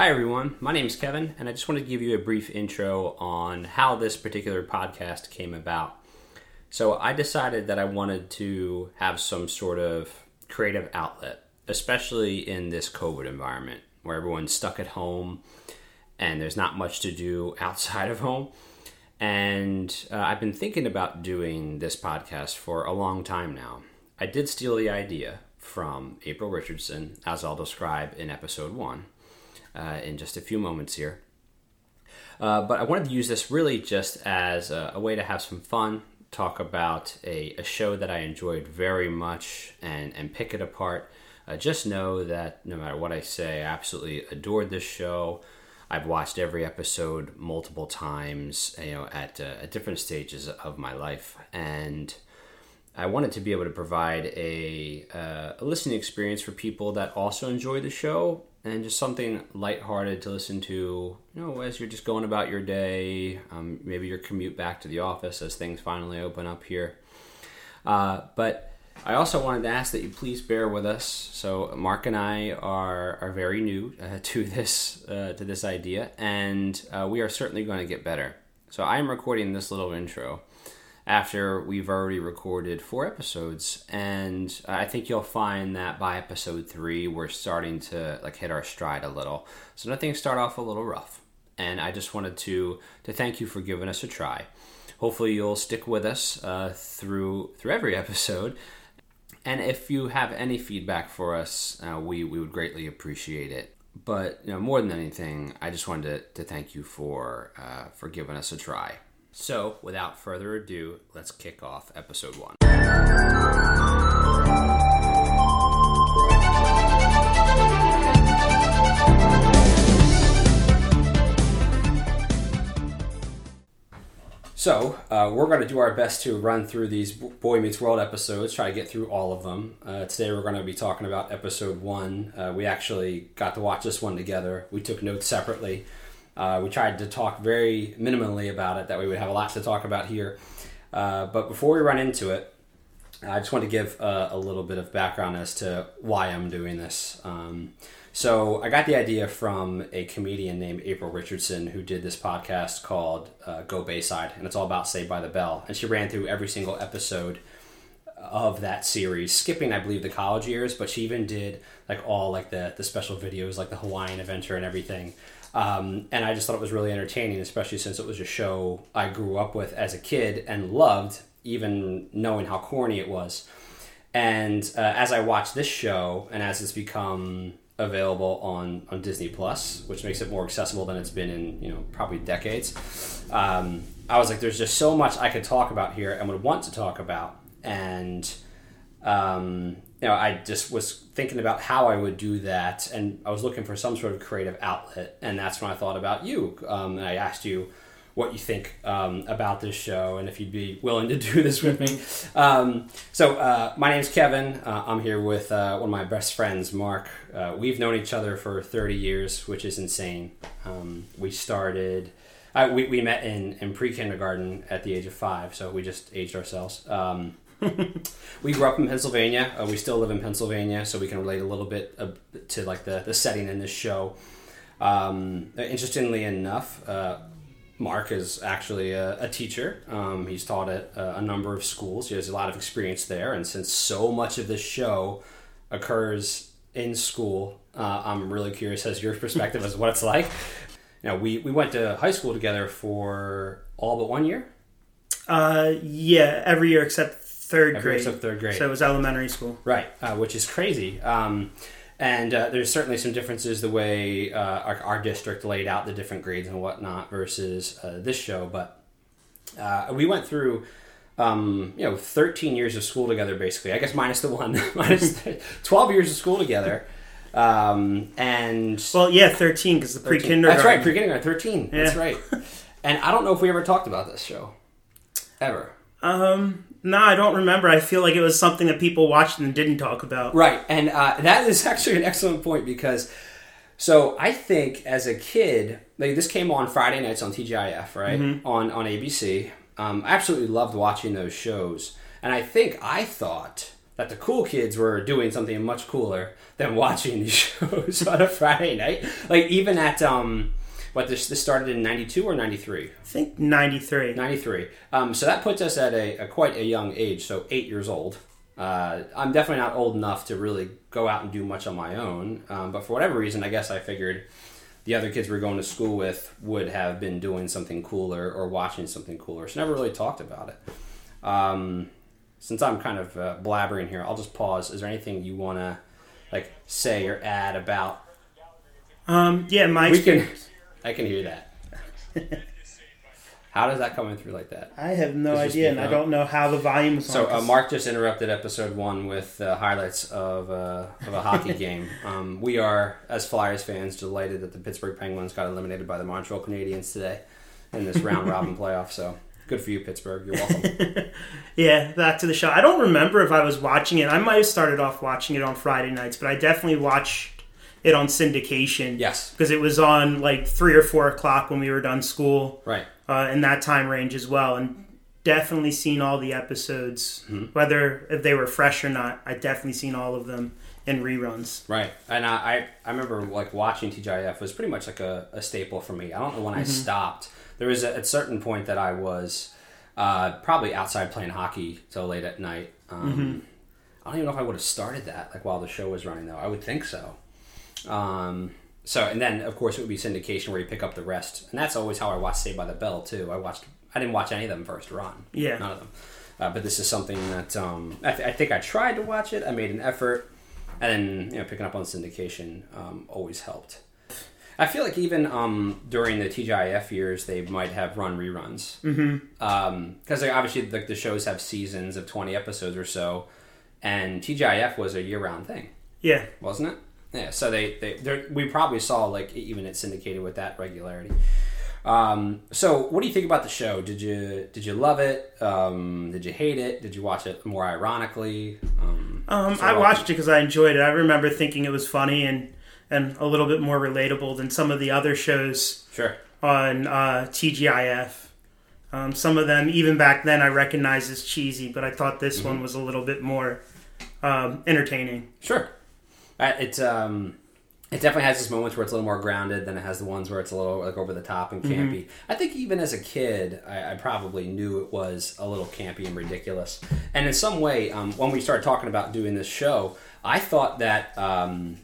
Hi, everyone. My name is Kevin, and I just wanted to give you a brief intro on how this particular podcast came about. So, I decided that I wanted to have some sort of creative outlet, especially in this COVID environment where everyone's stuck at home and there's not much to do outside of home. And uh, I've been thinking about doing this podcast for a long time now. I did steal the idea from April Richardson, as I'll describe in episode one uh, in just a few moments here. Uh, but I wanted to use this really just as a, a way to have some fun, talk about a, a, show that I enjoyed very much, and, and pick it apart. Uh, just know that no matter what I say, I absolutely adored this show. I've watched every episode multiple times, you know, at, uh, at different stages of my life, and I wanted to be able to provide a, uh, a listening experience for people that also enjoy the show and just something lighthearted to listen to, you know, as you're just going about your day, um, maybe your commute back to the office as things finally open up here. Uh, but I also wanted to ask that you please bear with us. So Mark and I are are very new uh, to this uh, to this idea, and uh, we are certainly going to get better. So I am recording this little intro after we've already recorded four episodes. And i think you'll find that by episode three we're starting to like hit our stride a little. So nothing start off a little rough. And i just wanted to to thank you for giving us a try. Hopefully you'll stick with us uh, through through every episode. And if you have any feedback for us uh, we we would greatly appreciate it. But you know more than anything i just wanted to, to thank you for uh, for giving us a try so, without further ado, let's kick off episode one. So, uh, we're going to do our best to run through these Boy Meets World episodes, try to get through all of them. Uh, today, we're going to be talking about episode one. Uh, we actually got to watch this one together. We took notes separately. Uh, we tried to talk very minimally about it, that we would have a lot to talk about here. Uh, but before we run into it, I just want to give uh, a little bit of background as to why I'm doing this. Um, so I got the idea from a comedian named April Richardson who did this podcast called uh, Go Bayside, and it's all about Saved by the Bell. And she ran through every single episode of that series, skipping I believe the college years, but she even did like all like the the special videos, like the Hawaiian adventure and everything. Um, and I just thought it was really entertaining, especially since it was a show I grew up with as a kid and loved, even knowing how corny it was. And uh, as I watched this show, and as it's become available on, on Disney Plus, which makes it more accessible than it's been in you know probably decades, um, I was like, there's just so much I could talk about here and would want to talk about, and um, you know, I just was thinking about how I would do that, and I was looking for some sort of creative outlet, and that's when I thought about you. Um, and I asked you what you think um, about this show, and if you'd be willing to do this with me. Um, so, uh, my name's Kevin. Uh, I'm here with uh, one of my best friends, Mark. Uh, we've known each other for 30 years, which is insane. Um, we started. we, we met in, in pre kindergarten at the age of five, so we just aged ourselves. Um, we grew up in Pennsylvania. Uh, we still live in Pennsylvania, so we can relate a little bit uh, to like the, the setting in this show. Um, interestingly enough, uh, Mark is actually a, a teacher. Um, he's taught at a, a, number of schools. He has a lot of experience there, and since so much of this show occurs in school, uh, I'm really curious as your perspective as what it's like. You know, we, we went to high school together for all but one year. Uh, yeah, every year except third Every grade. So third grade. So it was elementary school. Right, uh, which is crazy. Um, and uh, there's certainly some differences the way uh, our, our, district laid out the different grades and whatnot versus uh, this show. But uh, we went through, um, you know, 13 years of school together, basically. I guess minus the one, minus 12 years of school together. Um, and well, yeah, 13 because the pre kindergarten. That's right, pre kindergarten, 13. Yeah. That's right. and I don't know if we ever talked about this show, ever. Um, no, I don't remember. I feel like it was something that people watched and didn't talk about. Right, and uh, that is actually an excellent point because, so I think as a kid, like this came on Friday nights on TGIF, right, mm-hmm. on on ABC. Um, I absolutely loved watching those shows, and I think I thought that the cool kids were doing something much cooler than watching these shows on a Friday night. Like even at um, what this this started in '92 or '93. I think 93. 93. Um, so that puts us at a, a quite a young age, so eight years old. Uh, I'm definitely not old enough to really go out and do much on my own, um, but for whatever reason, I guess I figured the other kids we're going to school with would have been doing something cooler or watching something cooler. So never really talked about it. Um, since I'm kind of uh, blabbering here, I'll just pause. Is there anything you want to like say or add about? Um, yeah, my We can. I can hear that. How does that come in through like that? I have no Does it idea, and I don't know how the volume is So on. uh, Mark just interrupted episode one with uh, highlights of, uh, of a hockey game. Um, we are, as Flyers fans, delighted that the Pittsburgh Penguins got eliminated by the Montreal Canadiens today in this round robin playoff. So good for you, Pittsburgh. You're welcome. Yeah, back to the show. I don't remember if I was watching it. I might have started off watching it on Friday nights, but I definitely watched it on syndication. yes, Because it was on like three or four o'clock when we were done school, right. uh, in that time range as well. And definitely seen all the episodes, Mm-hmm. whether if they were fresh or not. I definitely seen all of them in reruns. Right, and I, I remember like watching TGIF was pretty much like a, a staple for me. I don't know when I stopped. There was a, a certain point that I was uh, probably outside playing hockey till late at night. Um, I don't even know if I would have started that like while the show was running though. I would think so. Um, so and then of course it would be syndication where you pick up the rest, and that's always how I watched Saved by the Bell too. I watched. I didn't watch any of them first run. Yeah. none of them. Uh, but this is something that um, I, th- I think I tried to watch it. I made an effort, and then you know picking up on syndication um, always helped. I feel like even um, during the TGIF years, they might have run reruns um, because like, obviously like the shows have seasons of twenty episodes or so, and TGIF was a year-round thing Yeah. wasn't it? Yeah. So they, they we probably saw like even it syndicated with that regularity. Um, so what do you think about the show? Did you did you love it? Um, did you hate it? Did you watch it more ironically? Um, Um, so I watched it because I enjoyed it. I remember thinking it was funny and, and a little bit more relatable than some of the other shows Sure. on uh, TGIF. Um, some of them, even back then, I recognized as cheesy, but I thought this Mm-hmm. one was a little bit more um, entertaining. Sure. It um, it definitely has its moments where it's a little more grounded than it has the ones where it's a little like over the top and campy. I think even as a kid, I, I probably knew it was a little campy and ridiculous. And in some way, um, when we started talking about doing this show, I thought that um,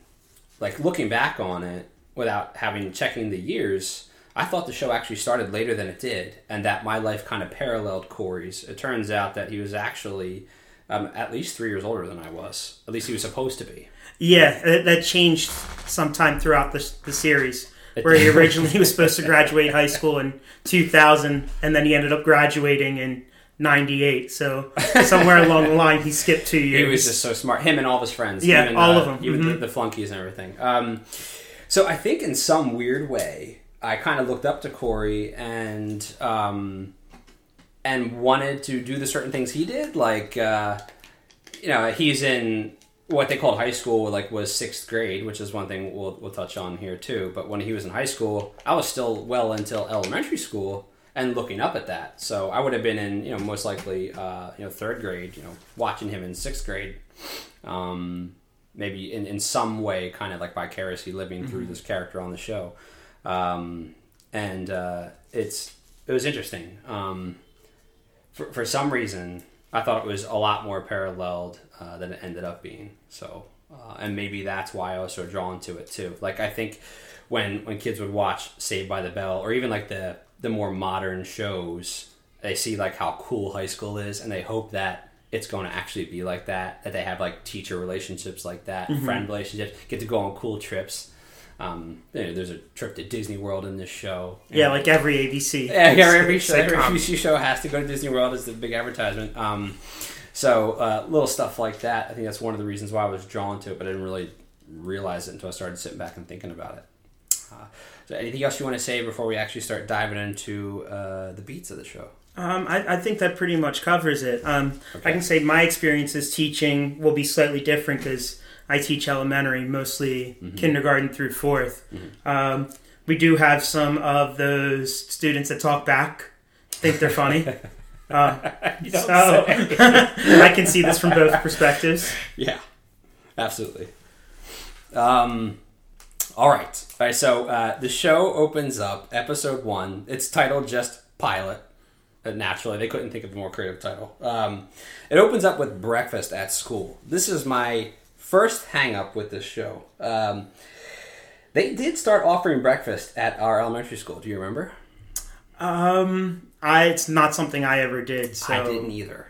like looking back on it without having checking the years. I thought the show actually started later than it did, and that my life kind of paralleled Corey's. It turns out that he was actually um, at least three years older than I was. At least he was supposed to be. Yeah, that, that changed sometime throughout the, the series. Where he originally was supposed to graduate high school in 2000, and then he ended up graduating in 98. So somewhere along the line, he skipped two years He was just so smart. Him and all of his friends. Yeah, even, all uh, of them. Even Mhm. the, the flunkies and everything. Um, so I think in some weird way, I kind of looked up to Corey and um, and wanted to do the certain things he did. Like, uh, you know, he's in what they called high school, like was sixth grade, which is one thing we'll, we'll touch on here too. But when he was in high school, I was still well until elementary school and looking up at that. So I would have been in, you know, most likely, uh, you know, third grade, you know, watching him in sixth grade. Um, maybe in, in some way, kind of like vicariously living through this character on the show. Um, and uh, it's it was interesting. Um, for, for some reason, I thought it was a lot more paralleled uh, than it ended up being. So, uh, and maybe that's why I was so drawn to it too. Like I think when when kids would watch Saved by the Bell or even like the the more modern shows, they see like how cool high school is, and they hope that it's going to actually be like that. That they have like teacher relationships like that, friend relationships, get to go on cool trips. Um, you know, there's a trip to Disney World in this show. yeah, like every ABC. Yeah, every, every, show, every ABC show has to go to Disney World as the big advertisement. Um, so uh, little stuff like that. I think that's one of the reasons why I was drawn to it, but I didn't really realize it until I started sitting back and thinking about it. Uh, so anything else you want to say before we actually start diving into uh, the beats of the show? Um, I, I think that pretty much covers it. Um, Okay. I can say my experiences teaching will be slightly different because I teach elementary, mostly kindergarten through 4th Um, we do have some of those students that talk back, think they're funny. Uh, so. I can see this from both perspectives. Yeah, absolutely. Um, all right. All right. So uh, the show opens up, episode one. It's titled just Pilot. Naturally, they couldn't think of a more creative title. Um, it opens up with breakfast at school. This is my first hang up with this show. Um, they did start offering breakfast at our elementary school. Do you remember? Um, I it's not something I ever did. So I didn't either.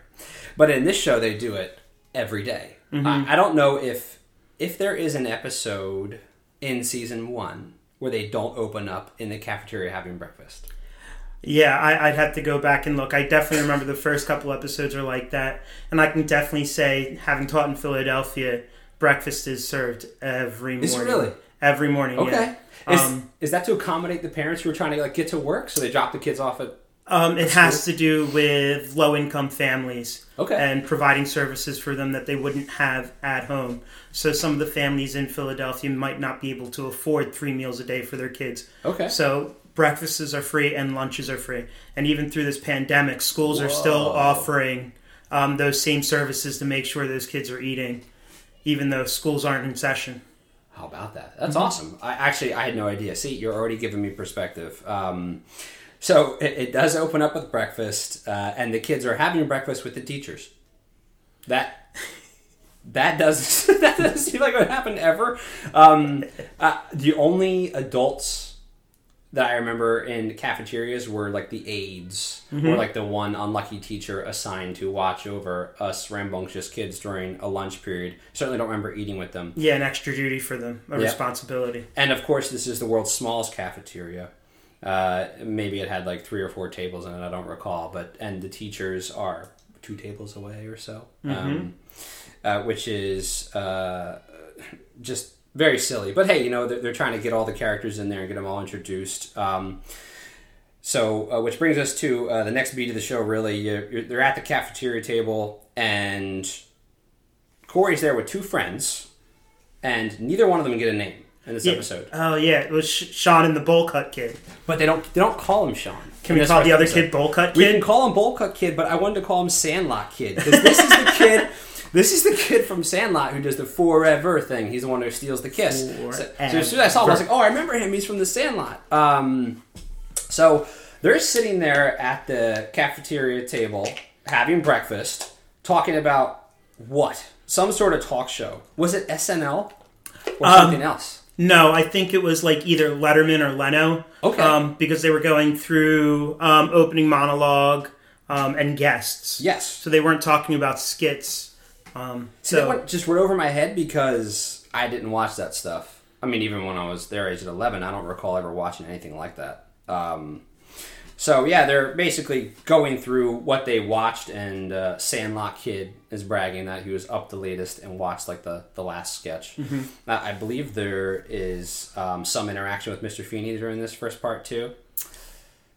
But in this show, they do it every day. Mm-hmm. I, I don't know if if there is an episode in season one where they don't open up in the cafeteria having breakfast. Yeah, I, I'd have to go back and look. I definitely remember the first couple episodes are like that, and I can definitely say, having taught in Philadelphia, breakfast is served every morning. Is it really? Every morning. Okay. Yeah. Is, Um, is that to accommodate the parents who are trying to like get to work, so they drop the kids off at? Um, it has to do with low income families Okay. and providing services for them that they wouldn't have at home. So some of the families in Philadelphia might not be able to afford three meals a day for their kids. Okay. So breakfasts are free and lunches are free. And even through this pandemic, schools are still offering um, those same services to make sure those kids are eating, even though schools aren't in session. How about that? That's Mm-hmm. awesome. I actually I had no idea. See, you're already giving me perspective. Um, so it, it does open up with breakfast, uh, and the kids are having breakfast with the teachers. That that does that doesn't seem like what happened ever. Um, uh, the only adults that I remember in cafeterias were like the aides, or like the one unlucky teacher assigned to watch over us rambunctious kids during a lunch period. Certainly don't remember eating with them. Yeah, an extra duty for them, a Yeah. responsibility. And of course, this is the world's smallest cafeteria. Uh, maybe it had like three or four tables in it. I don't recall. But and the teachers are two tables away or so, um, uh, which is uh, just very silly. But hey, you know they're, they're trying to get all the characters in there and get them all introduced. Um, so, uh, which brings us to uh, the next beat of the show. Really, you're, you're, they're at the cafeteria table, and Corey's there with two friends, and neither one of them get a name in this Yeah. episode. Oh yeah, it was Sh- Sean and the bowl cut kid. But they don't they don't call him Sean. Can we call the other episode. kid bowl cut We kid? can call him Bowl Cut Kid, but I wanted to call him Sandlot Kid because this is the kid. This is the kid from Sandlot who does the forever thing. He's the one who steals the kiss. So, so as soon as I saw him, I was like, "Oh, I remember him. He's from the Sandlot." Um, so they're sitting there at the cafeteria table having breakfast, talking about what? Some sort of talk show. Was it SNL or Um, something else? No, I think it was like either Letterman or Leno. Okay. Um, because they were going through um, opening monologue um, and guests. Yes. So they weren't talking about skits. Um, So went, just went over my head because I didn't watch that stuff. I mean, even when I was their age at 11, I don't recall ever watching anything like that. Um, so yeah, they're basically going through what they watched, and uh, Sandlot Kid is bragging that he was up the latest and watched like the the last sketch. Mm-hmm. Uh, I believe there is um, some interaction with Mr. Feeney during this first part too.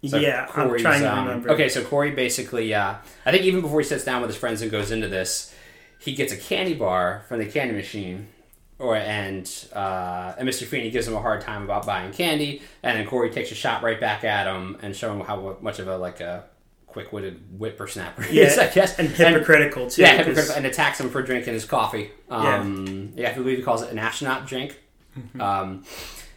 So yeah, I'm trying to um, remember. Okay, so Corey basically, uh, I think even before he sits down with his friends and goes into this, he gets a candy bar from the candy machine, or and uh, and Mr. Feeney gives him a hard time about buying candy, and then Corey takes a shot right back at him and show him how much of a like a quick-witted whippersnapper he Yeah, is, I guess, and hypocritical too. yeah, hypocritical, and attacks him for drinking his coffee. Um, yeah. I believe he calls it an astronaut drink. Mm-hmm. Um,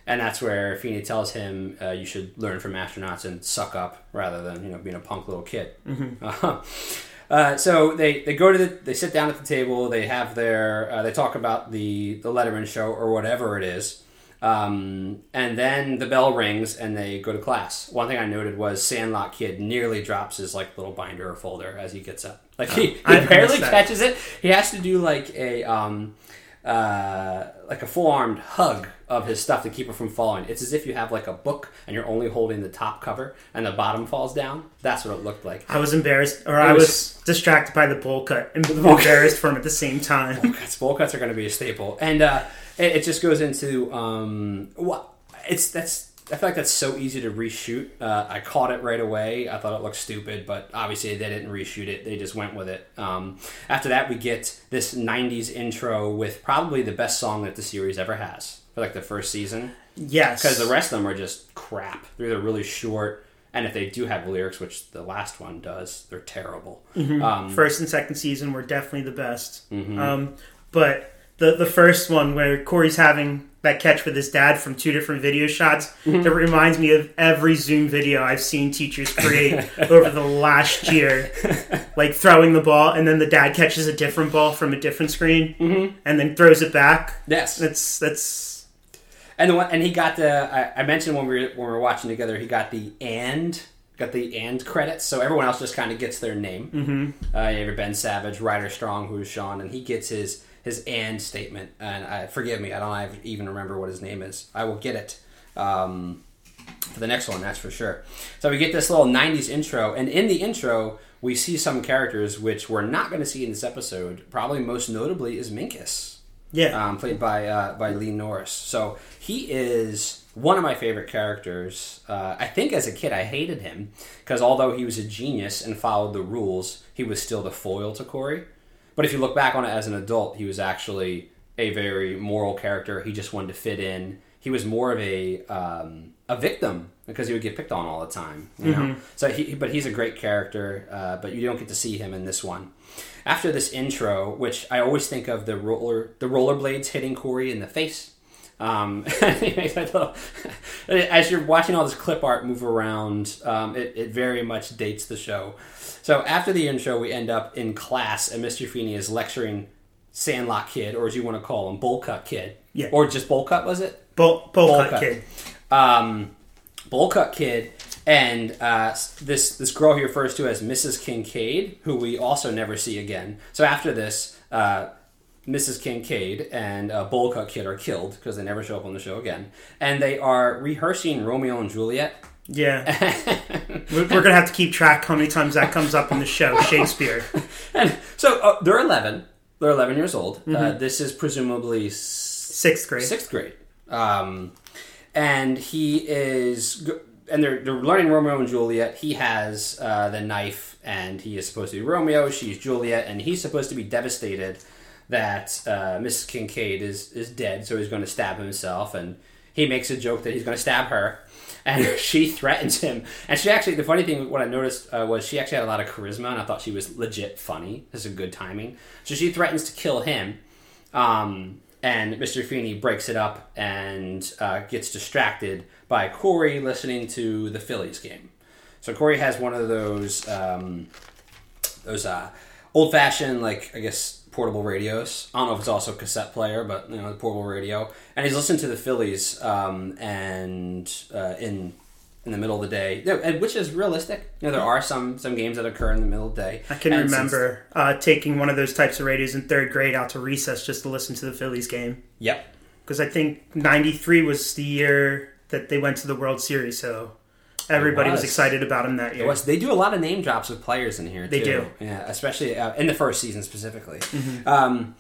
and that's where Feeney tells him uh, you should learn from astronauts and suck up rather than you know being a punk little kid. Mm-hmm. Uh, so they, they go to the they sit down at the table. They have their uh, they talk about the the Letterman show or whatever it is. Um, and then the bell rings and they go to class. One thing I noted was Sandlot Kid nearly drops his like little binder or folder as he gets up. Like he, he I barely catches it. He has to do like a um, uh, like a full armed hug of his stuff to keep it from falling. It's as if you have like a book and you're only holding the top cover and the bottom falls down. That's what it looked like. I was embarrassed, or I was- was, distracted by the bowl cut and embarrassed for him at the same time. cuts. Bowl cuts are going to be a staple, and uh, it, it just goes into um, what it's that's. I feel like that's so easy to reshoot. Uh, I caught it right away. I thought it looked stupid, but obviously they didn't reshoot it. They just went with it. Um, after that, we get this '90s intro with probably the best song that the series ever has for like the first season Yes, because the rest of them are just crap. They're either really short and if they do have lyrics, which the last one does, they're terrible. Um, first and second season were definitely the best. Um, but the the first one where Corey's having that catch with his dad from two different video shots, it reminds me of every Zoom video I've seen teachers create over the last year, like throwing the ball and then the dad catches a different ball from a different screen and then throws it back. Yes, That's that's and the one, and he got the. I, I mentioned when we were when we were watching together, he got the and got the and credits. So everyone else just kind of gets their name. Mm-hmm. Uh, you have Ben Savage, Ryder Strong, who's Sean, and he gets his his and statement. And uh, forgive me, I don't even remember what his name is. I will get it. Um, for the next one, that's for sure. So we get this little 90s intro, and in the intro, we see some characters which we're not going to see in this episode. Probably most notably is Minkus, yeah. um, played by uh, by Lee Norris. So he is one of my favorite characters. Uh, I think as a kid, I hated him because although he was a genius and followed the rules, he was still the foil to Corey. But if you look back on it as an adult, he was actually a very moral character. He just wanted to fit in. He was more of a um, a victim because he would get picked on all the time. You know, so he but he's a great character. Uh, but you don't get to see him in this one. After this intro, which I always think of the roller the rollerblades hitting Corey in the face. Um, little- as you're watching all this clip art move around, um, it, it very much dates the show. So after the intro, we end up in class, and Mr. Feeney is lecturing Sandlot Kid, or as you want to call him, Bowl Cut Kid. Yeah. Or just Bowl Cut, was it? Bowl, bowl, Bowl cut, cut. kid. um, bowl cut kid, and uh, this this girl he refers to as Mrs. Kincaid, who we also never see again. So after this, uh, Mrs. Kincaid and uh, bowl cut kid are killed because they never show up on the show again, and they are rehearsing Romeo and Juliet. Yeah. we're, we're going to have to keep track how many times that comes up in the show, Shakespeare. And so uh, they're eleven. They're eleven years old. Uh, this is presumably s- Sixth grade. sixth grade. Um, and he is, g- and they're, they're learning Romeo and Juliet. He has uh, the knife, and he is supposed to be Romeo. She's Juliet, and he's supposed to be devastated that uh, Mrs. Kincaid is is dead. So he's going to stab himself, and he makes a joke that he's going to stab her. And she threatens him. And she actually, the funny thing, what I noticed uh, was she actually had a lot of charisma, and I thought she was legit funny. This is a good timing. So she threatens to kill him. Um, and Mr. Feeney breaks it up and uh, gets distracted by Corey listening to the Phillies game. So Corey has one of those um, those uh, old fashioned like I guess portable radios. I don't know if it's also a cassette player, but you know the portable radio. And he's listening to the Phillies um, and uh, in in the middle of the day, and- which is realistic. You know there are some some games that occur in the middle of the day. I can And since- remember uh, taking one of those types of radios in third grade out to recess just to listen to the Phillies game. Yep. Because I think 93 was the year that they went to the World Series, so everybody was. was. excited about him that year. They do a lot of name drops of players in here. They too. do. Mm-hmm. yeah, especially uh, in the first season specifically. Um,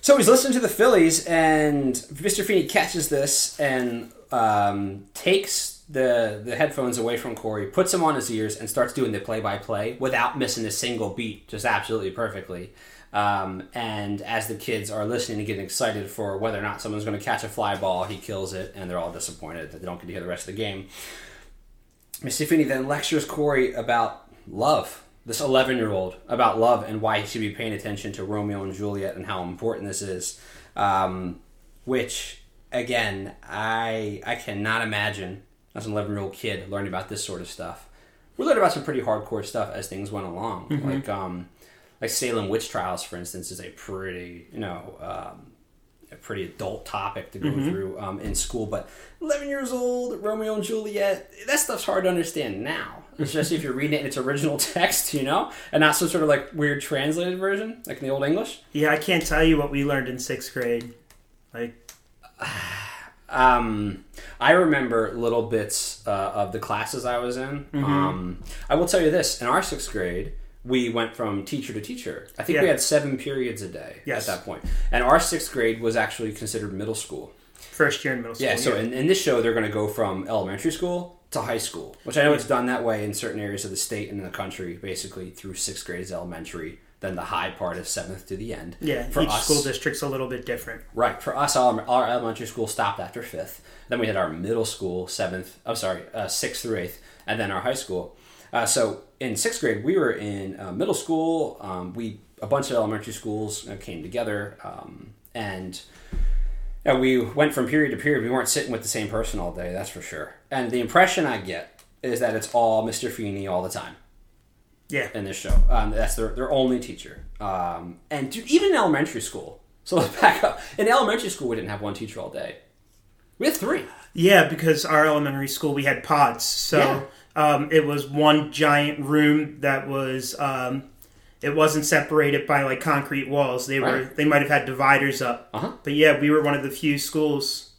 so he's listening to the Phillies, and Mr. Feeney catches this and um, takes the the headphones away from Corey, puts them on his ears, and starts doing the play by play without missing a single beat, just absolutely perfectly. Um, and as the kids are listening and getting excited for whether or not someone's going to catch a fly ball, he kills it, and they're all disappointed that they don't get to hear the rest of the game. Mr. Feeney then lectures Corey about love, this 11 year old, about love and why he should be paying attention to Romeo and Juliet and how important this is. Um, which, again, I, I cannot imagine as an 11 year old kid learning about this sort of stuff. We learned about some pretty hardcore stuff as things went along. Like, um, like Salem witch trials, for instance, is a pretty, you know, um, a pretty adult topic to go through um, in school. But 11 years old, Romeo and Juliet, that stuff's hard to understand now. Especially if you're reading it in its original text, you know, and not some sort of like weird translated version, like in the Old English. Yeah, I can't tell you what we learned in sixth grade. Like, Um, I remember little bits uh, of the classes I was in. Um, I will tell you this: in our sixth grade, we went from teacher to teacher. I think we had seven periods a day Yes. at that point, and our sixth grade was actually considered middle school. first year in middle school. Yeah, so in, in this show, they're going to go from elementary school to high school, which I know it's done that way in certain areas of the state and in the country. Basically, through sixth grade is elementary, Then the high part is seventh to the end. Yeah, For each us- school district's a little bit different. Right. For us, our, our elementary school stopped after fifth. Then we had our middle school, seventh, I'm sorry, uh, sixth through eighth, and then our high school. Uh, so in sixth grade, we were in uh, middle school. Um, we a bunch of elementary schools uh, came together, um, and we went from period to period. We weren't sitting with the same person all day, that's for sure. And the impression I get is that it's all Mr. Feeney all the time Yeah. in this show. Um, that's their, their only teacher. Um, and dude, even in elementary school. So let's back up. In elementary school, we didn't have one teacher all day. We had three. Yeah, because our elementary school we had pods, so um, it was one giant room that was um, it wasn't separated by like concrete walls. They were Right. they might have had dividers up, Uh-huh. but yeah, we were one of the few schools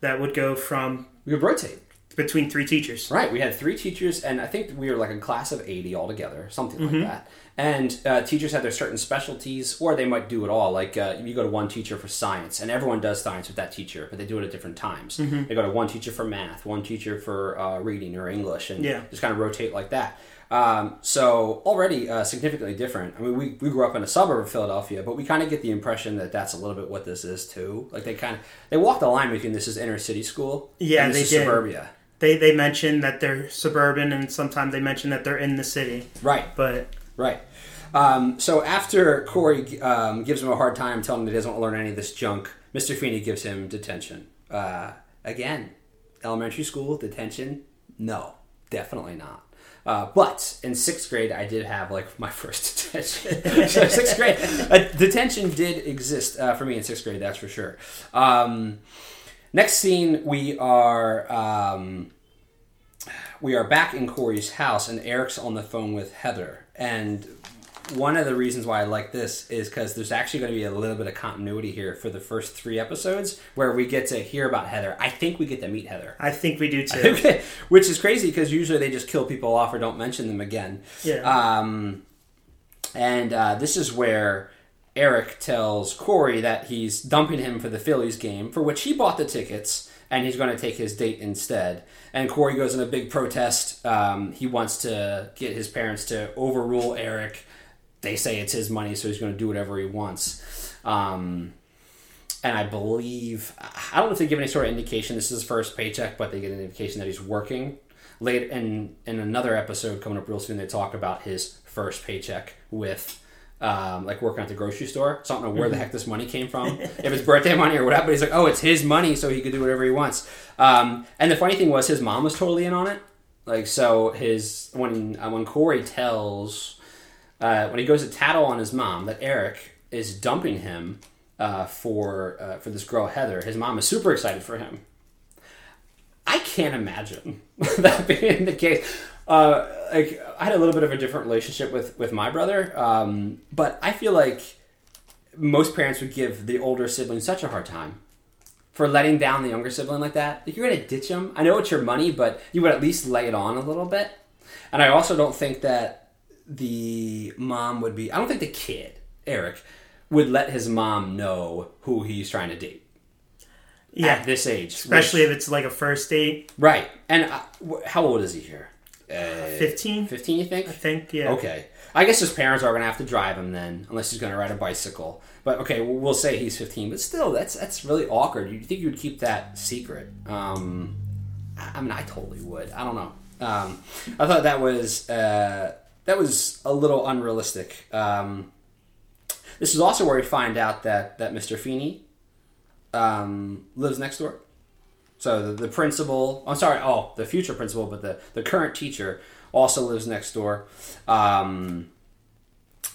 that would go from We would rotate. Between three teachers. Right. We had three teachers, and I think we were like a class of 80 altogether, something Mm-hmm. like that. And uh, teachers had their certain specialties, or they might do it all. Like uh, you go to one teacher for science, and everyone does science with that teacher, but they do it at different times. Mm-hmm. They go to one teacher for math, one teacher for uh, reading or English, and Yeah. just kind of rotate like that. Um, so already uh, significantly different. I mean, we, we grew up in a suburb of Philadelphia, but we kind of get the impression that that's a little bit what this is too. Like they kind of they walk the line between this is inner city school, Yeah, and this they is did. suburbia. They they mention that they're suburban, and sometimes they mention that they're in the city. Right. But Right. Um, so after Corey um, gives him a hard time, telling him that he doesn't want to learn any of this junk, Mr. Feeney gives him detention. Uh, again, elementary school detention? No, definitely not. Uh, but in sixth grade, I did have like my first detention. so sixth grade, uh, detention did exist uh, for me in sixth grade. That's for sure. Um, next scene, we are. Um, we are back in Corey's house, and Eric's on the phone with Heather. And one of the reasons why I like this is because there's actually going to be a little bit of continuity here for the first three episodes where we get to hear about Heather. I think we get to meet Heather. I think we do too. Which is crazy because usually they just kill people off or don't mention them again. Yeah. Um, and uh, this is where Eric tells Corey that he's dumping him for the Phillies game, for which he bought the tickets, and he's going to take his date instead. And Corey goes in a big protest. Um, he wants to get his parents to overrule Eric. They say it's his money, so he's going to do whatever he wants. Um, and I believe I don't know if they give any sort of indication this is his first paycheck, but they get an indication that he's working. Later in in another episode coming up real soon, they talk about his first paycheck with. Um, like working at the grocery store, so I don't know where the heck this money came from. if it's birthday money or whatever, but he's like, oh, it's his money, so he could do whatever he wants. Um, and the funny thing was, his mom was totally in on it. Like, so his when uh, when Corey tells uh, when he goes to tattle on his mom that Eric is dumping him uh, for uh, for this girl Heather. His mom is super excited for him. I can't imagine that being the case. Uh, like I had a little bit of a different relationship with with my brother, um, but I feel like most parents would give the older sibling such a hard time for letting down the younger sibling like that. Like you're gonna ditch him. I know it's your money, but you would at least lay it on a little bit. And I also don't think that the mom would be. I don't think the kid Eric would let his mom know who he's trying to date Yeah, at this age, especially which- if it's like a first date. right. And uh, wh- how old is he here? Uh, Fifteen, Fifteen, you think? I think. Yeah. Okay. I guess his parents are going to have to drive him then, unless he's going to ride a bicycle. But okay, we'll we'll say he's 15. But still, that's that's really awkward. You think you would keep that secret? Um, I I mean, I totally would. I don't know. Um, I thought that was uh, that was a little unrealistic. Um, this is also where we find out that that Mr. Feeney um, lives next door. So the, the principal, I'm sorry, oh, the future principal, but the, the current teacher also lives next door. Um,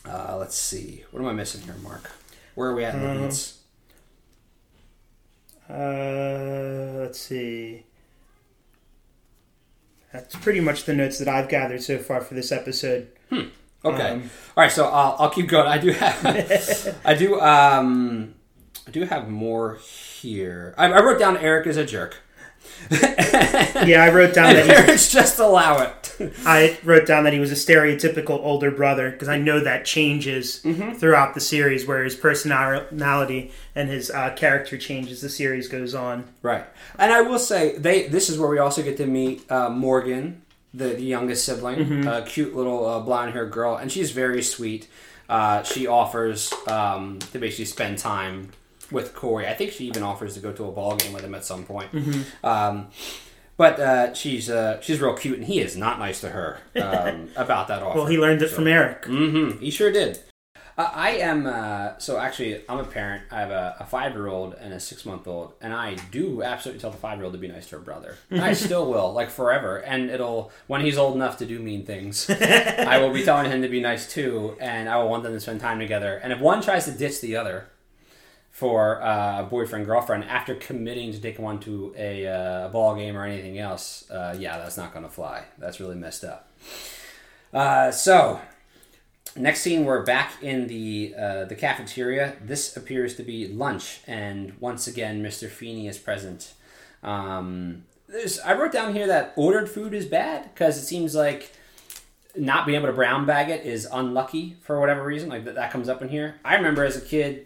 uh, let's see. What am I missing here, Mark? Where are we at in the Um, notes? Uh, let's see. That's pretty much the notes that I've gathered so far for this episode. Okay. um, All right, so I'll, I'll keep going. I do have, I do, um, I do have more here. I, I wrote down Eric is a jerk. Yeah, I wrote down And that he, parents just allow it. I wrote down that he was a stereotypical older brother because I know that changes Mm-hmm. throughout the series, where his personality and his uh, character changes the series goes on. Right, and I will say they. This is where we also get to meet uh, Morgan, the, the youngest sibling, Mm-hmm. a cute little uh, blonde haired girl, and she's very sweet. uh, she offers um, to basically spend time with Corey. I think she even offers to go to a ball game with him at some point. Um, but uh, she's uh, she's real cute, and he is not nice to her um, about that offer. Well, he learned it from Eric. Mm-hmm. He sure did. Uh, I am uh, so actually. I'm a parent. I have a, a five year old and a six month old, and I do absolutely tell the five year old to be nice to her brother. And I still will, like forever. And it'll when he's old enough to do mean things, I will be telling him to be nice too, and I will want them to spend time together. And if one tries to ditch the other for uh, a boyfriend girlfriend after committing to take one to a uh, ball game or anything else, uh, yeah, that's not going to fly. That's really messed up. Uh, so Next scene, we're back in the uh, the cafeteria. This appears to be lunch, and once again, Mr. Feeney is present. Um, I wrote down here that ordered food is bad because it seems like not being able to brown bag it is unlucky for whatever reason. Like that, that comes up in here. I remember as a kid,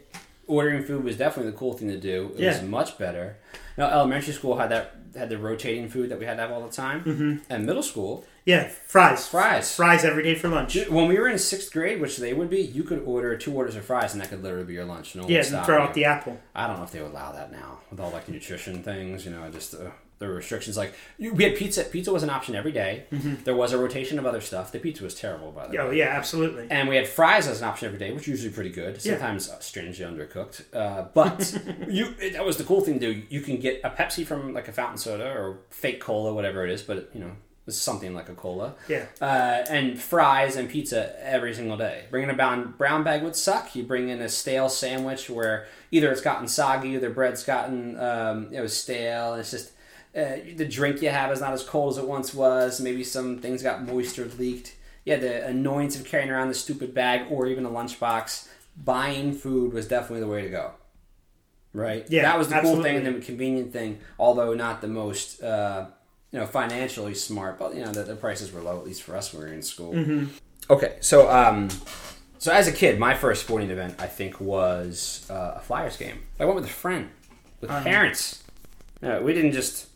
ordering food was definitely the cool thing to do. It was much better. Now, elementary school had that had the rotating food that we had to have all the time, mm-hmm. and middle school Yeah, fries. fries. Fries every day for lunch. When we were in sixth grade, which they would be, you could order two orders of fries, and that could literally be your lunch. No one Yeah, and stop throw you. out the apple. I don't know if they would allow that now with all like the nutrition things. You know, just uh, the restrictions. Like you, we had pizza. Pizza was an option every day. There was a rotation of other stuff. The pizza was terrible, by the way. Oh yeah, absolutely. And we had fries as an option every day, which usually pretty good. Sometimes uh, strangely undercooked. Uh, but you it, that was the cool thing to do. You can get a Pepsi from like a fountain soda or fake cola, whatever it is, but you know something like a cola. Yeah. Uh, and fries and pizza every single day. Bringing a brown, brown bag would suck. You bring in a stale sandwich where either it's gotten soggy or the bread's gotten um, it was stale. It's just uh, the drink you have is not as cold as it once was. Maybe some things got moisture leaked. Yeah, the annoyance of carrying around the stupid bag or even a lunchbox. Buying food was definitely the way to go. Right? Yeah, That was the cool thing and the convenient thing, although not the most. Uh, you know, financially smart, but you know the, the prices were low at least for us when we were in school. Mm-hmm. Okay, so um, so as a kid, my first sporting event I think was uh, a Flyers game. I went with a friend, with Um, parents. No, we didn't just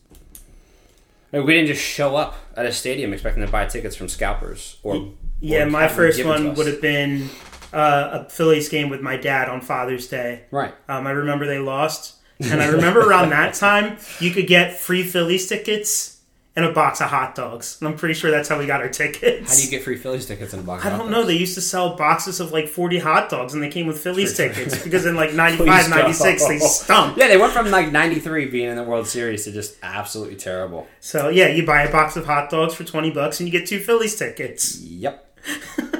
no, we didn't just show up at a stadium expecting to buy tickets from scalpers or Yeah, or my first one would have been uh, a Phillies game with my dad on Father's Day. right. Um, I remember they lost, and I remember around that time you could get free Phillies tickets and a box of hot dogs. And I'm pretty sure that's how we got our tickets. How do you get free Phillies tickets in a box? I of hot don't know. They used to sell boxes of like 40 hot dogs, and they came with Phillies tickets because in like 95, 96, they stunk. Yeah, they went from like '93 being in the World Series to just absolutely terrible. So yeah, you buy a box of hot dogs for 20 bucks, and you get two Phillies tickets. Yep.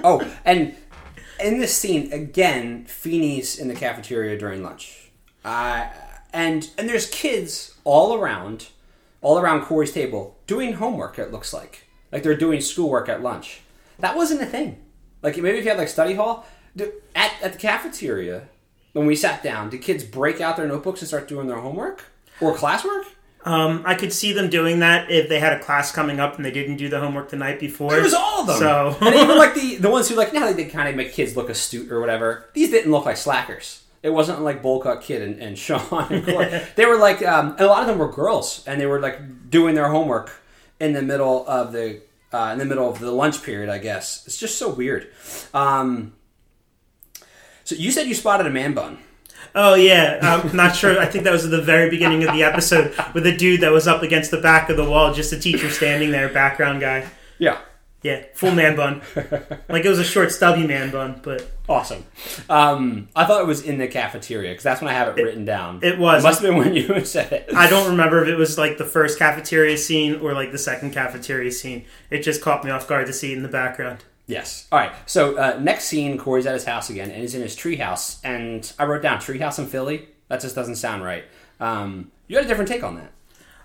oh, and in this scene again, Feeney's in the cafeteria during lunch, uh, and and there's kids all around, all around Corey's table doing homework. It looks like like they're doing schoolwork at lunch. That wasn't a thing. Like maybe if you had like study hall at at the cafeteria when we sat down, did kids break out their notebooks and start doing their homework or classwork? Um, I could see them doing that if they had a class coming up and they didn't do the homework the night before. It was all of them. So and even like the the ones who like now they did kind of make kids look astute or whatever. These didn't look like slackers. It wasn't like bowl kid and, and Sean and they were like um, and a lot of them were girls and they were like doing their homework in the middle of the uh, in the middle of the lunch period. I guess it's just so weird. Um, so you said you spotted a man bun. Oh yeah, I'm not sure. I think that was at the very beginning of the episode with a dude that was up against the back of the wall, just a teacher standing there, background guy. Yeah. Yeah, full man bun. Like it was a short, stubby man bun, but Awesome. Um, I thought it was in the cafeteria because that's when I have it written down. it was. It must have been when you said it. I don't remember if it was like the first cafeteria scene or like the second cafeteria scene. It just caught me off guard to see it in the background. Yes. All right. So uh, next scene, Corey's at his house again, and he's in his treehouse. And I wrote down treehouse in Philly. That just doesn't sound right. Um, you had a different take on that.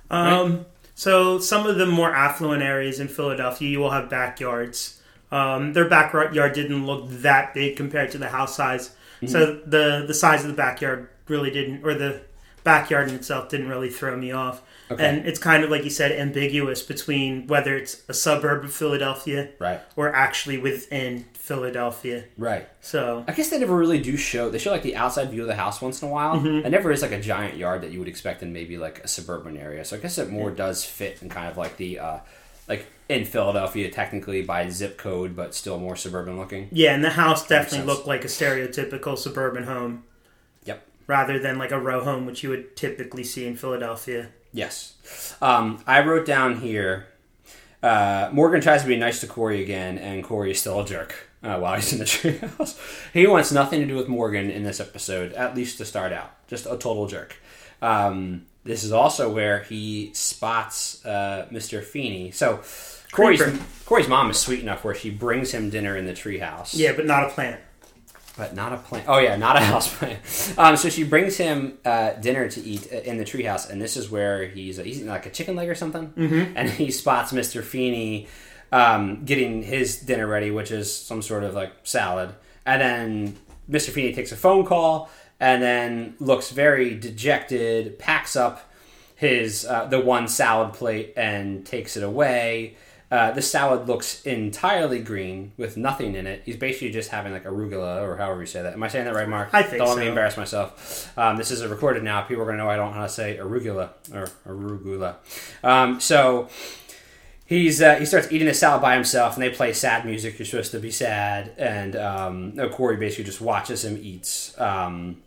Um, so some of the more affluent areas in Philadelphia, you will have backyards. Um, their backyard didn't look that big compared to the house size, so the the size of the backyard really didn't, or the backyard in itself didn't really throw me off. Okay. And it's kind of like you said, ambiguous between whether it's a suburb of Philadelphia Right. or actually within Philadelphia. Right. So I guess they never really do show. They show like the outside view of the house once in a while. Mm-hmm. It never is like a giant yard that you would expect in maybe like a suburban area. So I guess it more does fit in kind of like the uh, like in Philadelphia, technically by zip code, but still more suburban looking. Yeah, and the house definitely looked like a stereotypical suburban home. Rather than like a row home, which you would typically see in Philadelphia. Yes. Um, I wrote down here. Uh, Morgan tries to be nice to Corey again, and Corey is still a jerk uh, while he's in the treehouse. he wants nothing to do with Morgan in this episode, at least to start out. Just a total jerk. Um, this is also where he spots uh, Mr. Feeney. So Corey's Creeper. Corey's mom is sweet enough where she brings him dinner in the treehouse. Yeah, but not a plant. But not a plant. Oh yeah, not a house plant. Um, so she brings him uh, dinner to eat uh, in the treehouse, and this is where he's he's eating like a chicken leg or something, mm-hmm. and he spots Mister Feeney um, getting his dinner ready, which is some sort of like salad, and then Mister Feeney takes a phone call, and then looks very dejected, packs up his uh, the one salad plate and takes it away. Uh, the salad looks entirely green with nothing in it. He's basically just having like arugula or however you say that. Am I saying that right, Mark? I think Don't let me so. embarrass myself. Um, this is recorded now. People are going to know I don't know how to say arugula or arugula. Um, so he's uh, he starts eating the salad by himself, and they play sad music. You're supposed to be sad, and um, Corey basically just watches him eat. Um,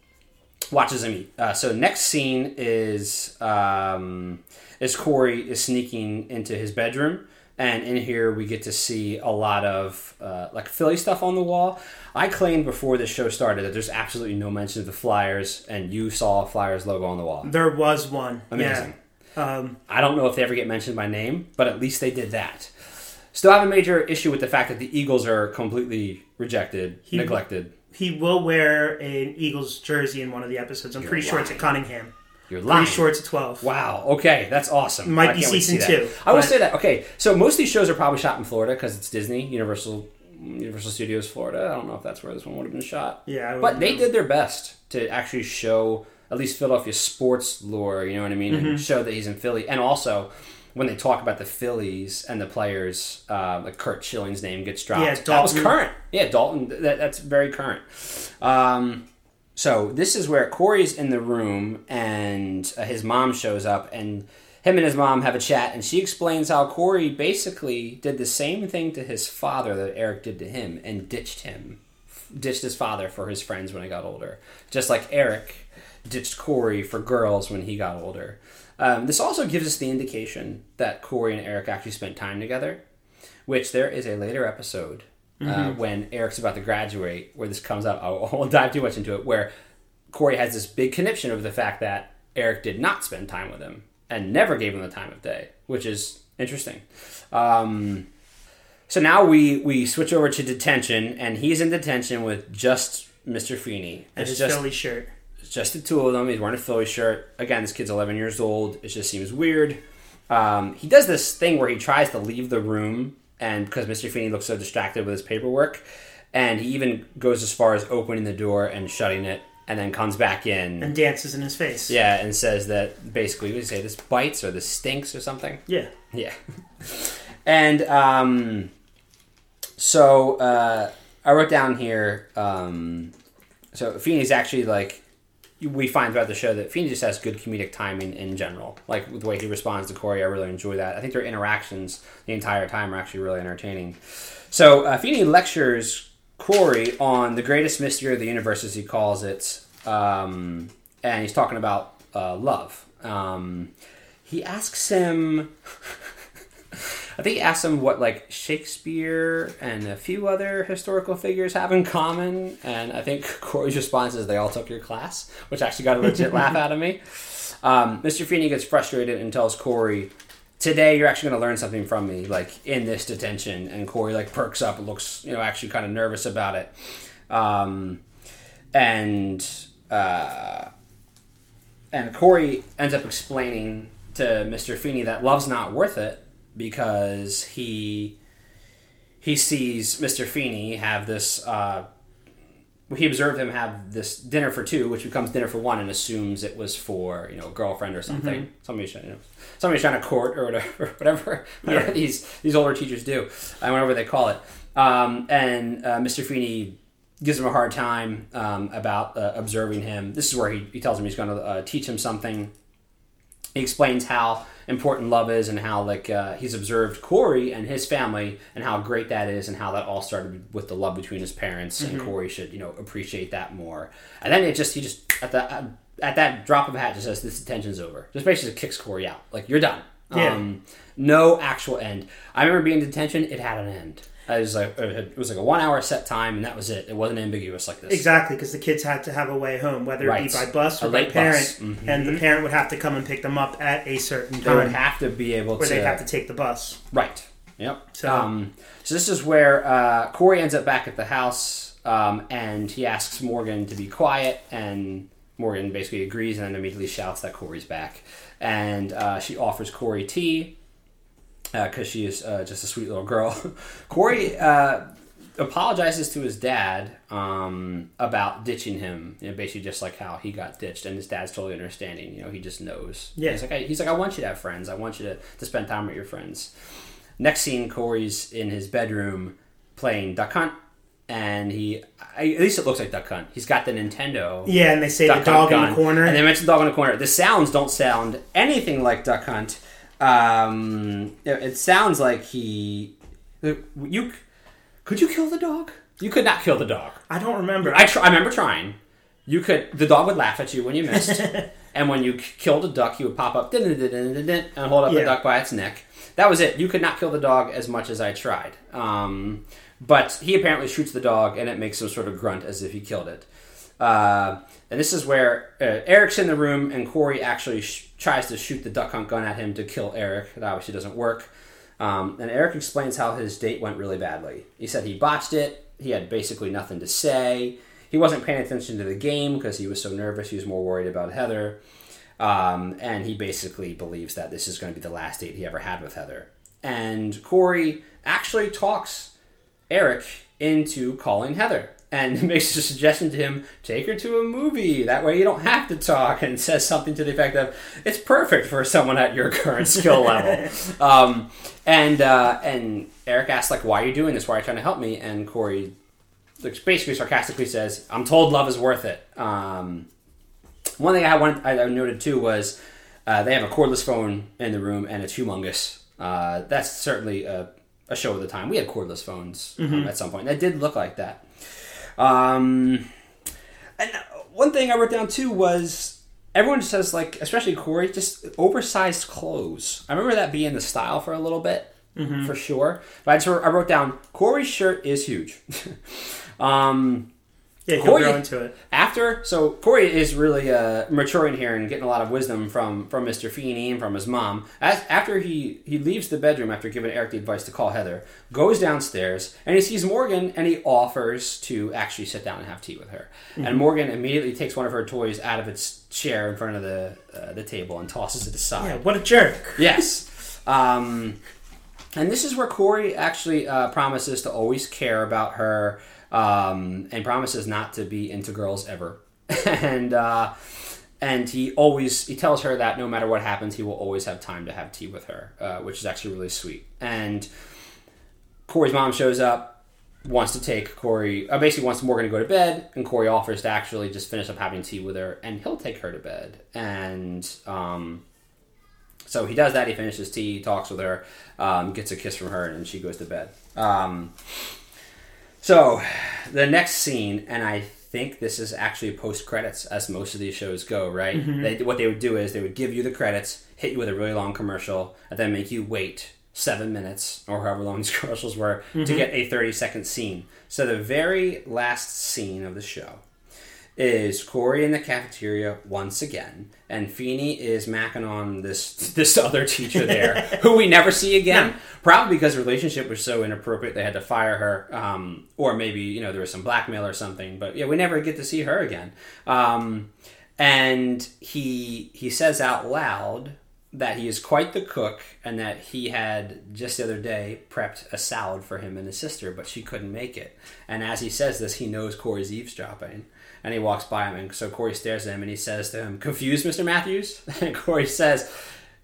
watches him eat. Uh, so next scene is um, is Corey is sneaking into his bedroom, and in here we get to see a lot of uh, like Philly stuff on the wall. I claimed before the show started that there's absolutely no mention of the Flyers, and you saw a Flyers logo on the wall. There was one. Amazing. Yeah. Um, I don't know if they ever get mentioned by name, but at least they did that. Still have a major issue with the fact that the Eagles are completely rejected, He- neglected. he will wear an Eagles jersey in one of the episodes. I'm You're pretty sure it's at lying. Cunningham. You're lying. Sure it's at 12. Wow. Okay, that's awesome. Might I be can't wait to season two, I will say that. Okay, so most of these shows are probably shot in Florida because it's Disney, Universal, Universal Studios, Florida. I don't know if that's where this one would have been shot. Yeah, I but wouldn't they know. did their best to actually show at least Philadelphia sports lore. You know what I mean, Mm-hmm. and show that he's in Philly, and also. When they talk about the Phillies and the players, uh, like Curt Schilling's name gets dropped. Yeah, that was Daulton. current. Yeah, Daulton. That, that's very current. Um, so this is where Corey's in the room and uh, his mom shows up and him and his mom have a chat and she explains how Corey basically did the same thing to his father that Eric did to him and ditched him. Ditched his father for his friends when he got older. Just like Eric ditched Corey for girls when he got older. Um, this also gives us the indication that Corey and Eric actually spent time together, which there is a later episode uh, when Eric's about to graduate where this comes up. I won't dive too much into it. Where Corey has this big conniption over the fact that Eric did not spend time with him and never gave him the time of day, which is interesting. Um, so now we we switch over to detention, and he's in detention with just Mr. Feeney. And his just Philly shirt. it's just the two of them. He's wearing a Philly shirt. Again, this kid's 11 years old. It just seems weird. Um, he does this thing where he tries to leave the room, and because Mr. Feeney looks so distracted with his paperwork, and he even goes as far as opening the door and shutting it, and then comes back in. And dances in his face. yeah, and says that basically, we say? This bites or this stinks or something. Yeah. Yeah. and um, so uh, I wrote down here. Um, so Feeney's actually like we find throughout the show that Feeney just has good comedic timing in general. Like with the way he responds to Corey, I really enjoy that. I think their interactions the entire time are actually really entertaining. So uh, Feeney lectures Corey on the greatest mystery of the universe, as he calls it, um, and he's talking about uh, love. Um, he asks him. I think he asks him what like Shakespeare and a few other historical figures have in common, and I think Corey's response is they all took your class, which actually got a legit laugh out of me. Um, Mr. Feeney gets frustrated and tells Corey, "Today you're actually going to learn something from me, like in this detention." And Corey like perks up, and looks you know actually kind of nervous about it, um, and. Uh, and Corey ends up explaining to Mr. Feeney that love's not worth it because he he sees Mr. Feeney have this. Uh, he observed him have this dinner for two, which becomes dinner for one, and assumes it was for you know a girlfriend or something. Somebody's trying, you know, somebody's trying to court or whatever, whatever, whatever these these older teachers do, and whatever they call it. Um, and uh, Mr. Feeney gives him a hard time um, about uh, observing him. This is where he, he tells him he's going to uh, teach him something. He explains how important love is and how like uh, he's observed Corey and his family and how great that is and how that all started with the love between his parents and Corey should you know appreciate that more. And then it just he just at the at that drop of a hat just says this tension's over. Just basically kicks Corey out like you're done. Yeah. Um, no actual end. I remember being in detention. It had an end. It was like it was like a one hour set time, and that was it. It wasn't ambiguous like this. Exactly, because the kids had to have a way home, whether it Right. be by bus A or by parent. Mhm. and the parent would have to come and pick them up at a certain They would time, have to be able or to. they'd have to take the bus. Right. Yep. So- um, so this is where uh, Corey ends up back at the house, um, and he asks Morgan to be quiet, and Morgan basically agrees, and then immediately shouts that Corey's back, and uh, she offers Corey tea because she is uh, just a sweet little girl. Corey uh, apologizes to his dad um, about ditching him, you know, basically just like how he got ditched, and his dad's totally understanding. You know, he just knows. Yeah. he's like, I, he's like, I want you to have friends. I want you to, to spend time with your friends. Next scene, Corey's in his bedroom playing Duck Hunt, and he, I, at least it looks like Duck Hunt. He's got the Nintendo. Yeah, and they say Duck the dog Hunt in the corner. And they mention the dog in the corner. The sounds don't sound anything like Duck Hunt. Um, it, sounds like he. You could you kill the dog? You could not kill the dog. I don't remember. I try, I remember trying. You could. The dog would laugh at you when you missed, and when you k- killed a duck, he would pop up and hold up the duck by its neck. That was it. You could not kill the dog as much as I tried. Um, but he apparently shoots the dog, and it makes some sort of grunt as if he killed it. Uh, and this is where uh, Eric's in the room, and Corey actually sh- tries to shoot the duck hunt gun at him to kill Eric. That obviously doesn't work. Um, and Eric explains how his date went really badly. He said he botched it. He had basically nothing to say. He wasn't paying attention to the game because he was so nervous. He was more worried about Heather. Um, and he basically believes that this is going to be the last date he ever had with Heather. And Corey actually talks Eric into calling Heather and makes a suggestion to him take her to a movie. That way you don't have to talk and says something to the effect of it's perfect for someone at your current skill level. Um, and uh, and Eric asks like why are you doing this? Why are you trying to help me? And Corey basically sarcastically says I'm told love is worth it. Um, one thing I wanted I noted too was uh, they have a cordless phone in the room and it's humongous. Uh, that's certainly a, a show of the time. We had cordless phones um, at some point. That did look like that. Um, and one thing I wrote down too was everyone just says like, especially Corey, just oversized clothes. I remember that being the style for a little bit, for sure. But I just I wrote down Corey's shirt is huge. um, yeah, he'll Corey- grow into it. after so Corey is really uh, maturing here and getting a lot of wisdom from from Mr. Feeney and from his mom. As, after he he leaves the bedroom after giving Eric the advice to call Heather, goes downstairs and he sees Morgan and he offers to actually sit down and have tea with her. And Morgan immediately takes one of her toys out of its chair in front of the uh, the table and tosses it aside. Yeah, what a jerk. Yes. Um, and this is where Corey actually uh, promises to always care about her um, and promises not to be into girls ever. and uh, and he always he tells her that no matter what happens, he will always have time to have tea with her, uh, which is actually really sweet. And Corey's mom shows up, wants to take Corey, uh, basically wants Morgan to go to bed, and Corey offers to actually just finish up having tea with her, and he'll take her to bed. And um, so he does that. He finishes tea, talks with her, um, gets a kiss from her, and she goes to bed. Um, so the next scene, and I think this is actually post credits, as most of these shows go. Right? Mm-hmm. They, what they would do is they would give you the credits, hit you with a really long commercial, and then make you wait seven minutes or however long these commercials were to mm-hmm. get a 30 second scene. So the very last scene of the show is Corey in the cafeteria once again, and Feeney is macking on this this other teacher there, who we never see again. Probably because the relationship was so inappropriate, they had to fire her, um, or maybe you know there was some blackmail or something. But yeah, we never get to see her again. Um, and he he says out loud that he is quite the cook and that he had just the other day prepped a salad for him and his sister, but she couldn't make it. And as he says this, he knows Corey's eavesdropping. And he walks by him, and so Corey stares at him and he says to him, Confused, Mr. Matthews? And Corey says,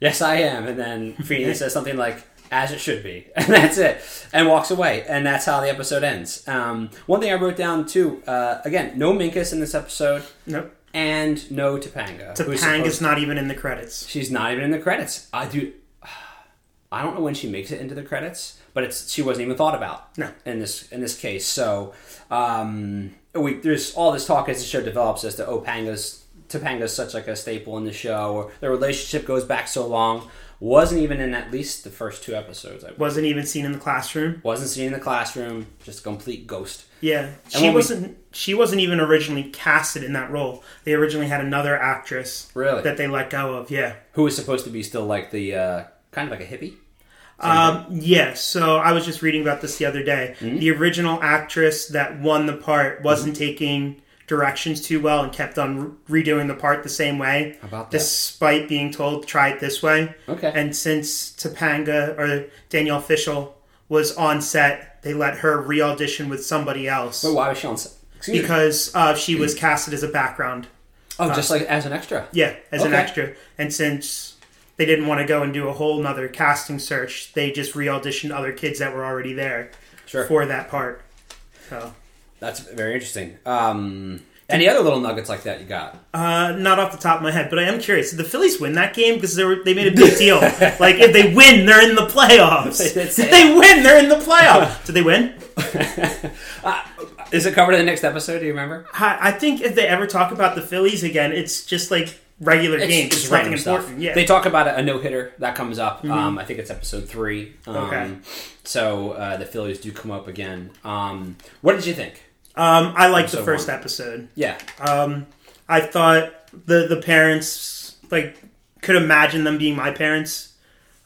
Yes, I am. And then Feeney says something like, As it should be. And that's it. And walks away. And that's how the episode ends. Um, one thing I wrote down too, uh, again, no Minkus in this episode. Nope. and no Topanga. Topanga's not even in the credits. She's not even in the credits. I do. I don't know when she makes it into the credits, but it's she wasn't even thought about. No. In this in this case, so um, we there's all this talk as the show develops as to Opanga's Topanga's such like a staple in the show, or their relationship goes back so long. Wasn't even in at least the first two episodes. I Wasn't even seen in the classroom. wasn't seen in the classroom. Just a complete ghost. Yeah, she wasn't. She wasn't even originally casted in that role. They originally had another actress Really? that they let go of. Yeah. Who was supposed to be still like the uh, kind of like a hippie? Um, yeah, so I was just reading about this the other day. Hmm? The original actress that won the part wasn't taking directions too well and kept on re- redoing the part the same way, How about that? despite being told try it this way. Okay. And since Topanga or Danielle Fishel was on set, they let her re audition with somebody else But why was she on? set? Excuse me. because uh, she was casted as a background. Oh, just like as an extra. Yeah, as an extra. And since they didn't want to go and do a whole nother casting search, they just re auditioned other kids that were already there Sure. for that part. So, That's very interesting. Um, any other little nuggets like that you got? uh, not off the top of my head, but I am curious. Did the Phillies win that game? Because they, were, they made a big deal. like, if they win, they're in the playoffs. If they win, they're in the playoffs. Did they win? Is it covered in the next episode? Do you remember? I, I think if they ever talk about the Phillies again, it's just like regular games. It's, nothing random stuff. important. Yeah. They talk about a, a no hitter that comes up. Um, I think it's episode three. Um, Okay. So uh, the Phillies do come up again. Um, what did you think? um, I liked the first one. episode. Yeah. Um, I thought the the parents like could imagine them being my parents.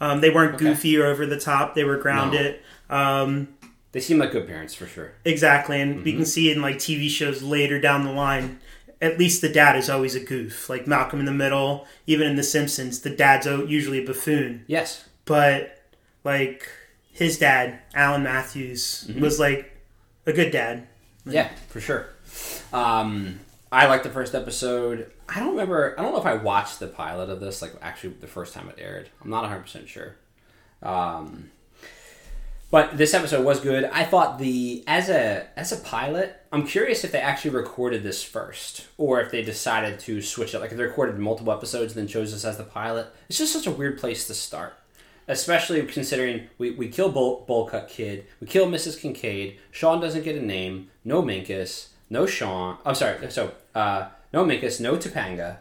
Um, they weren't Okay. goofy or over the top. They were grounded. Um, They seem like good parents for sure. exactly, and we Mm-hmm. can see in like TV shows later down the line. At least the dad is always a goof, like Malcolm in the Middle. Even in The Simpsons, the dad's usually a buffoon. Yes. But like his dad, Alan Matthews, Mm-hmm. was like a good dad. Yeah, for sure. Um, I liked the first episode. I don't remember. I don't know if I watched the pilot of this, like actually the first time it aired. I'm not 100 percent sure. Um, but this episode was good. I thought the as a as a pilot, I'm curious if they actually recorded this first, or if they decided to switch it. Like if they recorded multiple episodes and then chose this as the pilot. It's just such a weird place to start. Especially considering we, we kill Bull, Bowl Cut Kid, we kill Mrs. Kincaid, Sean doesn't get a name, no Minkus, no Sean. I'm sorry, so uh, no Minkus, no Topanga,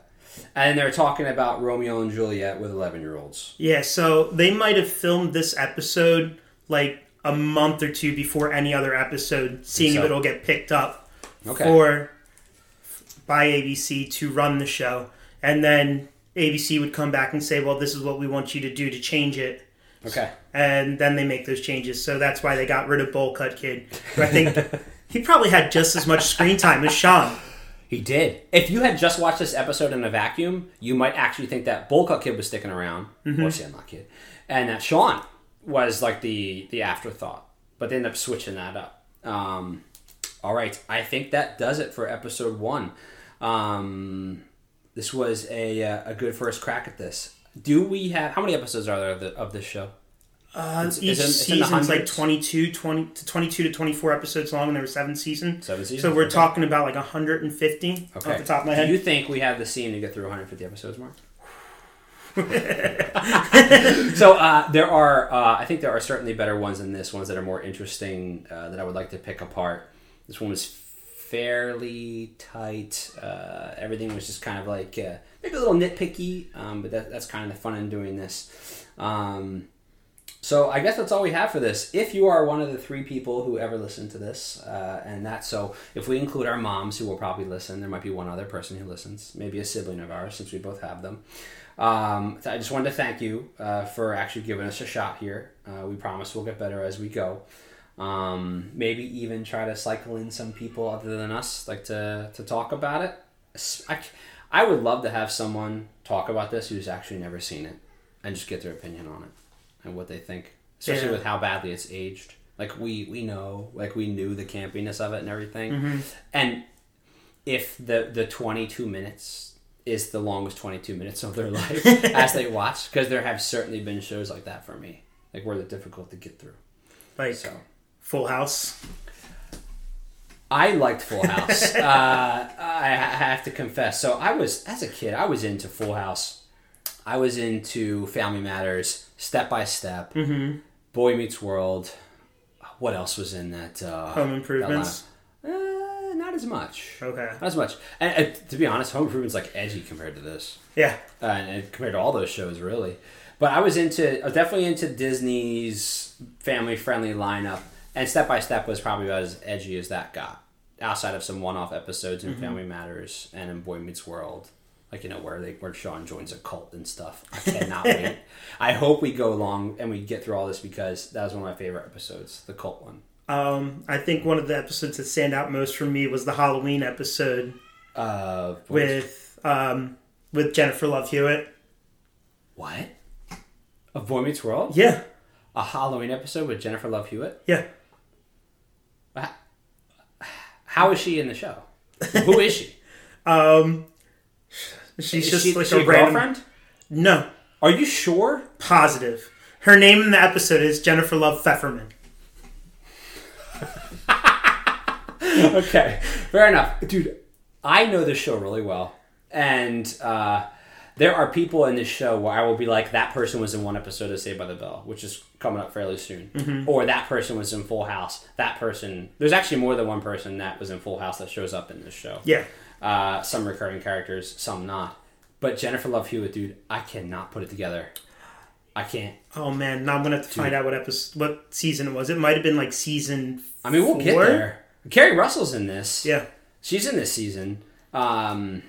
and they're talking about Romeo and Juliet with 11 year olds. Yeah, so they might have filmed this episode like a month or two before any other episode, seeing if it'll get picked up Okay. for by ABC to run the show, and then ABC would come back and say, "Well, this is what we want you to do to change it." Okay. And then they make those changes. So that's why they got rid of Bowl Cut Kid. I think he probably had just as much screen time as Sean. He did. If you had just watched this episode in a vacuum, you might actually think that Bowl Cut Kid was sticking around, mm-hmm. or Sandlot Kid, and that Sean was like the the afterthought. But they ended up switching that up. Um, all right, I think that does it for episode one. Um, this was a uh, a good first crack at this. Do we have how many episodes are there of, the, of this show? Uh, It's- each it's in- it's in the season's like hundreds? 22, 20 to 22 to 24 episodes long, and there were seven seasons. Seven seasons. So we're Okay. talking about like 150 Okay. off the top of my head. Do you think we have the scene to get through 150 episodes, Mark? so uh, there are, uh, I think there are certainly better ones than this. Ones that are more interesting uh, that I would like to pick apart. This one was fairly tight. Uh, everything was just kind of like uh, maybe a little nitpicky, um, but that, that's kind of the fun in doing this. Um, so I guess that's all we have for this. If you are one of the three people who ever listen to this, uh, and that's so, if we include our moms who will probably listen, there might be one other person who listens, maybe a sibling of ours, since we both have them. Um, I just wanted to thank you uh, for actually giving us a shot here. Uh, we promise we'll get better as we go. Um, maybe even try to cycle in some people other than us, like to to talk about it. I, I would love to have someone talk about this who's actually never seen it and just get their opinion on it and what they think, especially Yeah. with how badly it's aged. Like we we know, like we knew the campiness of it and everything, and if the the twenty two minutes is the longest twenty two minutes of their life as they watch, because there have certainly been shows like that for me, like where they're difficult to get through. like So Full House. I liked Full House. uh, I have to confess. So I was, as a kid, I was into Full House. I was into Family Matters, Step by Step, Mm-hmm. Boy Meets World. What else was in that? Uh, Home Improvements. that not as much. Okay. Not as much. And, uh, to be honest, Home Improvement's like edgy compared to this, Yeah. uh, and compared to all those shows, really. But I was into, I was definitely into Disney's family-friendly lineup, and Step by Step was probably about as edgy as that got. Outside of some one-off episodes in Family Matters and in Boy Meets World, like you know where they where Sean joins a cult and stuff. I cannot wait. I hope we go along and we get through all this because that was one of my favorite episodes, the cult one. Um, I think one of the episodes that stand out most for me was the Halloween episode Uh, with um, with Jennifer Love Hewitt. what? Of Boy Meets World? Yeah. A Halloween episode with Jennifer Love Hewitt? Yeah. How is she in the show? Who is she? Um, she's is just she, like she a a random. girlfriend? No, Are you sure? positive. Her name in the episode is Jennifer Love Fefferman. okay, fair enough, dude. I know this show really well, and uh, there are people in this show where I will be like, that person was in one episode of Saved by the Bell, which is coming up fairly soon, or that person was in Full House. That person, there's actually more than one person that was in Full House that shows up in this show. Yeah. Uh, some recurring characters, some not. But Jennifer Love Hewitt, dude, I cannot put it together. I can't. Oh man, now I'm gonna have to find out what episode, what season it was. It might have been like season. I mean, we'll get there. Keri Russell's in this. Yeah. She's in this season. Um,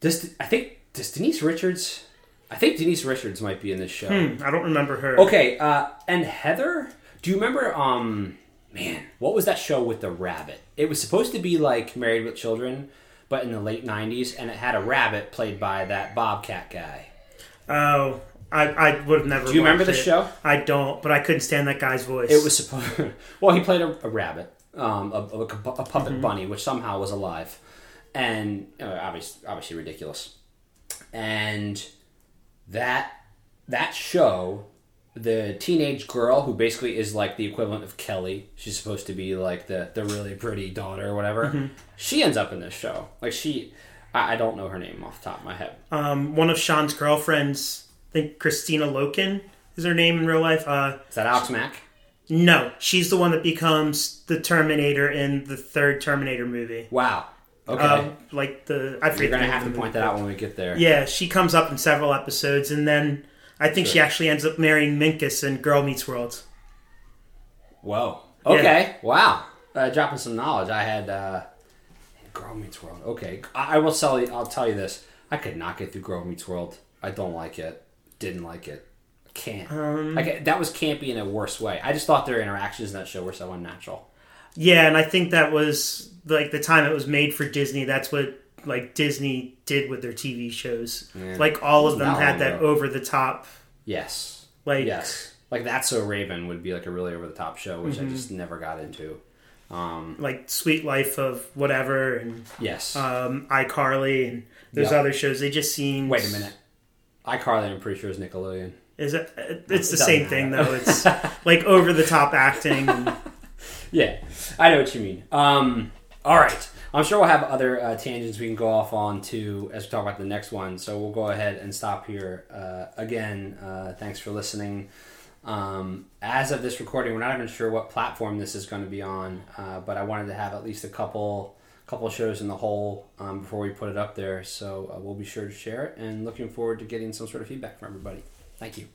does I think does Denise Richards? I think Denise Richards might be in this show. Hmm, I don't remember her. Okay, uh, and Heather. Do you remember? Um, man, what was that show with the rabbit? It was supposed to be like Married with Children, but in the late '90s, and it had a rabbit played by that Bobcat guy. Oh, I, I would have never. Do you remember the it. show? I don't, but I couldn't stand that guy's voice. It was supposed. well, he played a, a rabbit, um, a, a, a puppet Mm-hmm. bunny, which somehow was alive, and you know, obviously, obviously ridiculous. And that that show, the teenage girl who basically is like the equivalent of Kelly. She's supposed to be like the the really pretty daughter or whatever. Mm-hmm. She ends up in this show. Like she, I, I don't know her name off the top of my head. um, one of Sean's girlfriends. I think Christina Loken is her name in real life. Uh, Is that Alex Mack? no, she's the one that becomes the Terminator in the third Terminator movie. Wow. Okay. Um, like the I You're gonna have to point that out when we get there. Yeah, she comes up in several episodes, and then I think she actually ends up marrying Minkus in Girl Meets World. Whoa. Okay. Wow. Uh, dropping some knowledge. I had uh, Girl Meets World. Okay. I, I will tell you. I'll tell you this. I could not get through Girl Meets World. I don't like it. Didn't like it. Can't. Um, like that was campy in a worse way. I just thought their interactions in that show were so unnatural. Yeah, and I think that was like the time it was made for Disney. That's what like Disney did with their TV shows. Yeah. Like all of them had that over the top. Yes. Like Yes. Like That's So Raven would be like a really over the top show, which Mm-hmm. I just never got into. Um, like Sweet Life of whatever and yes. um, iCarly and those Yeah. other shows. They just seem Wait a minute. iCarly, I'm pretty sure is Nickelodeon. Is it? It's the doesn't same matter. thing though. It's like over the top acting. And, Yeah, I know what you mean. Um, all right. I'm sure we'll have other uh, tangents we can go off on too as we talk about the next one. So we'll go ahead and stop here. Uh, again, uh, thanks for listening. Um, as of this recording, we're not even sure what platform this is going to be on, uh, but I wanted to have at least a couple couple shows in the hole um, before we put it up there. So uh, we'll be sure to share it, and looking forward to getting some sort of feedback from everybody. Thank you.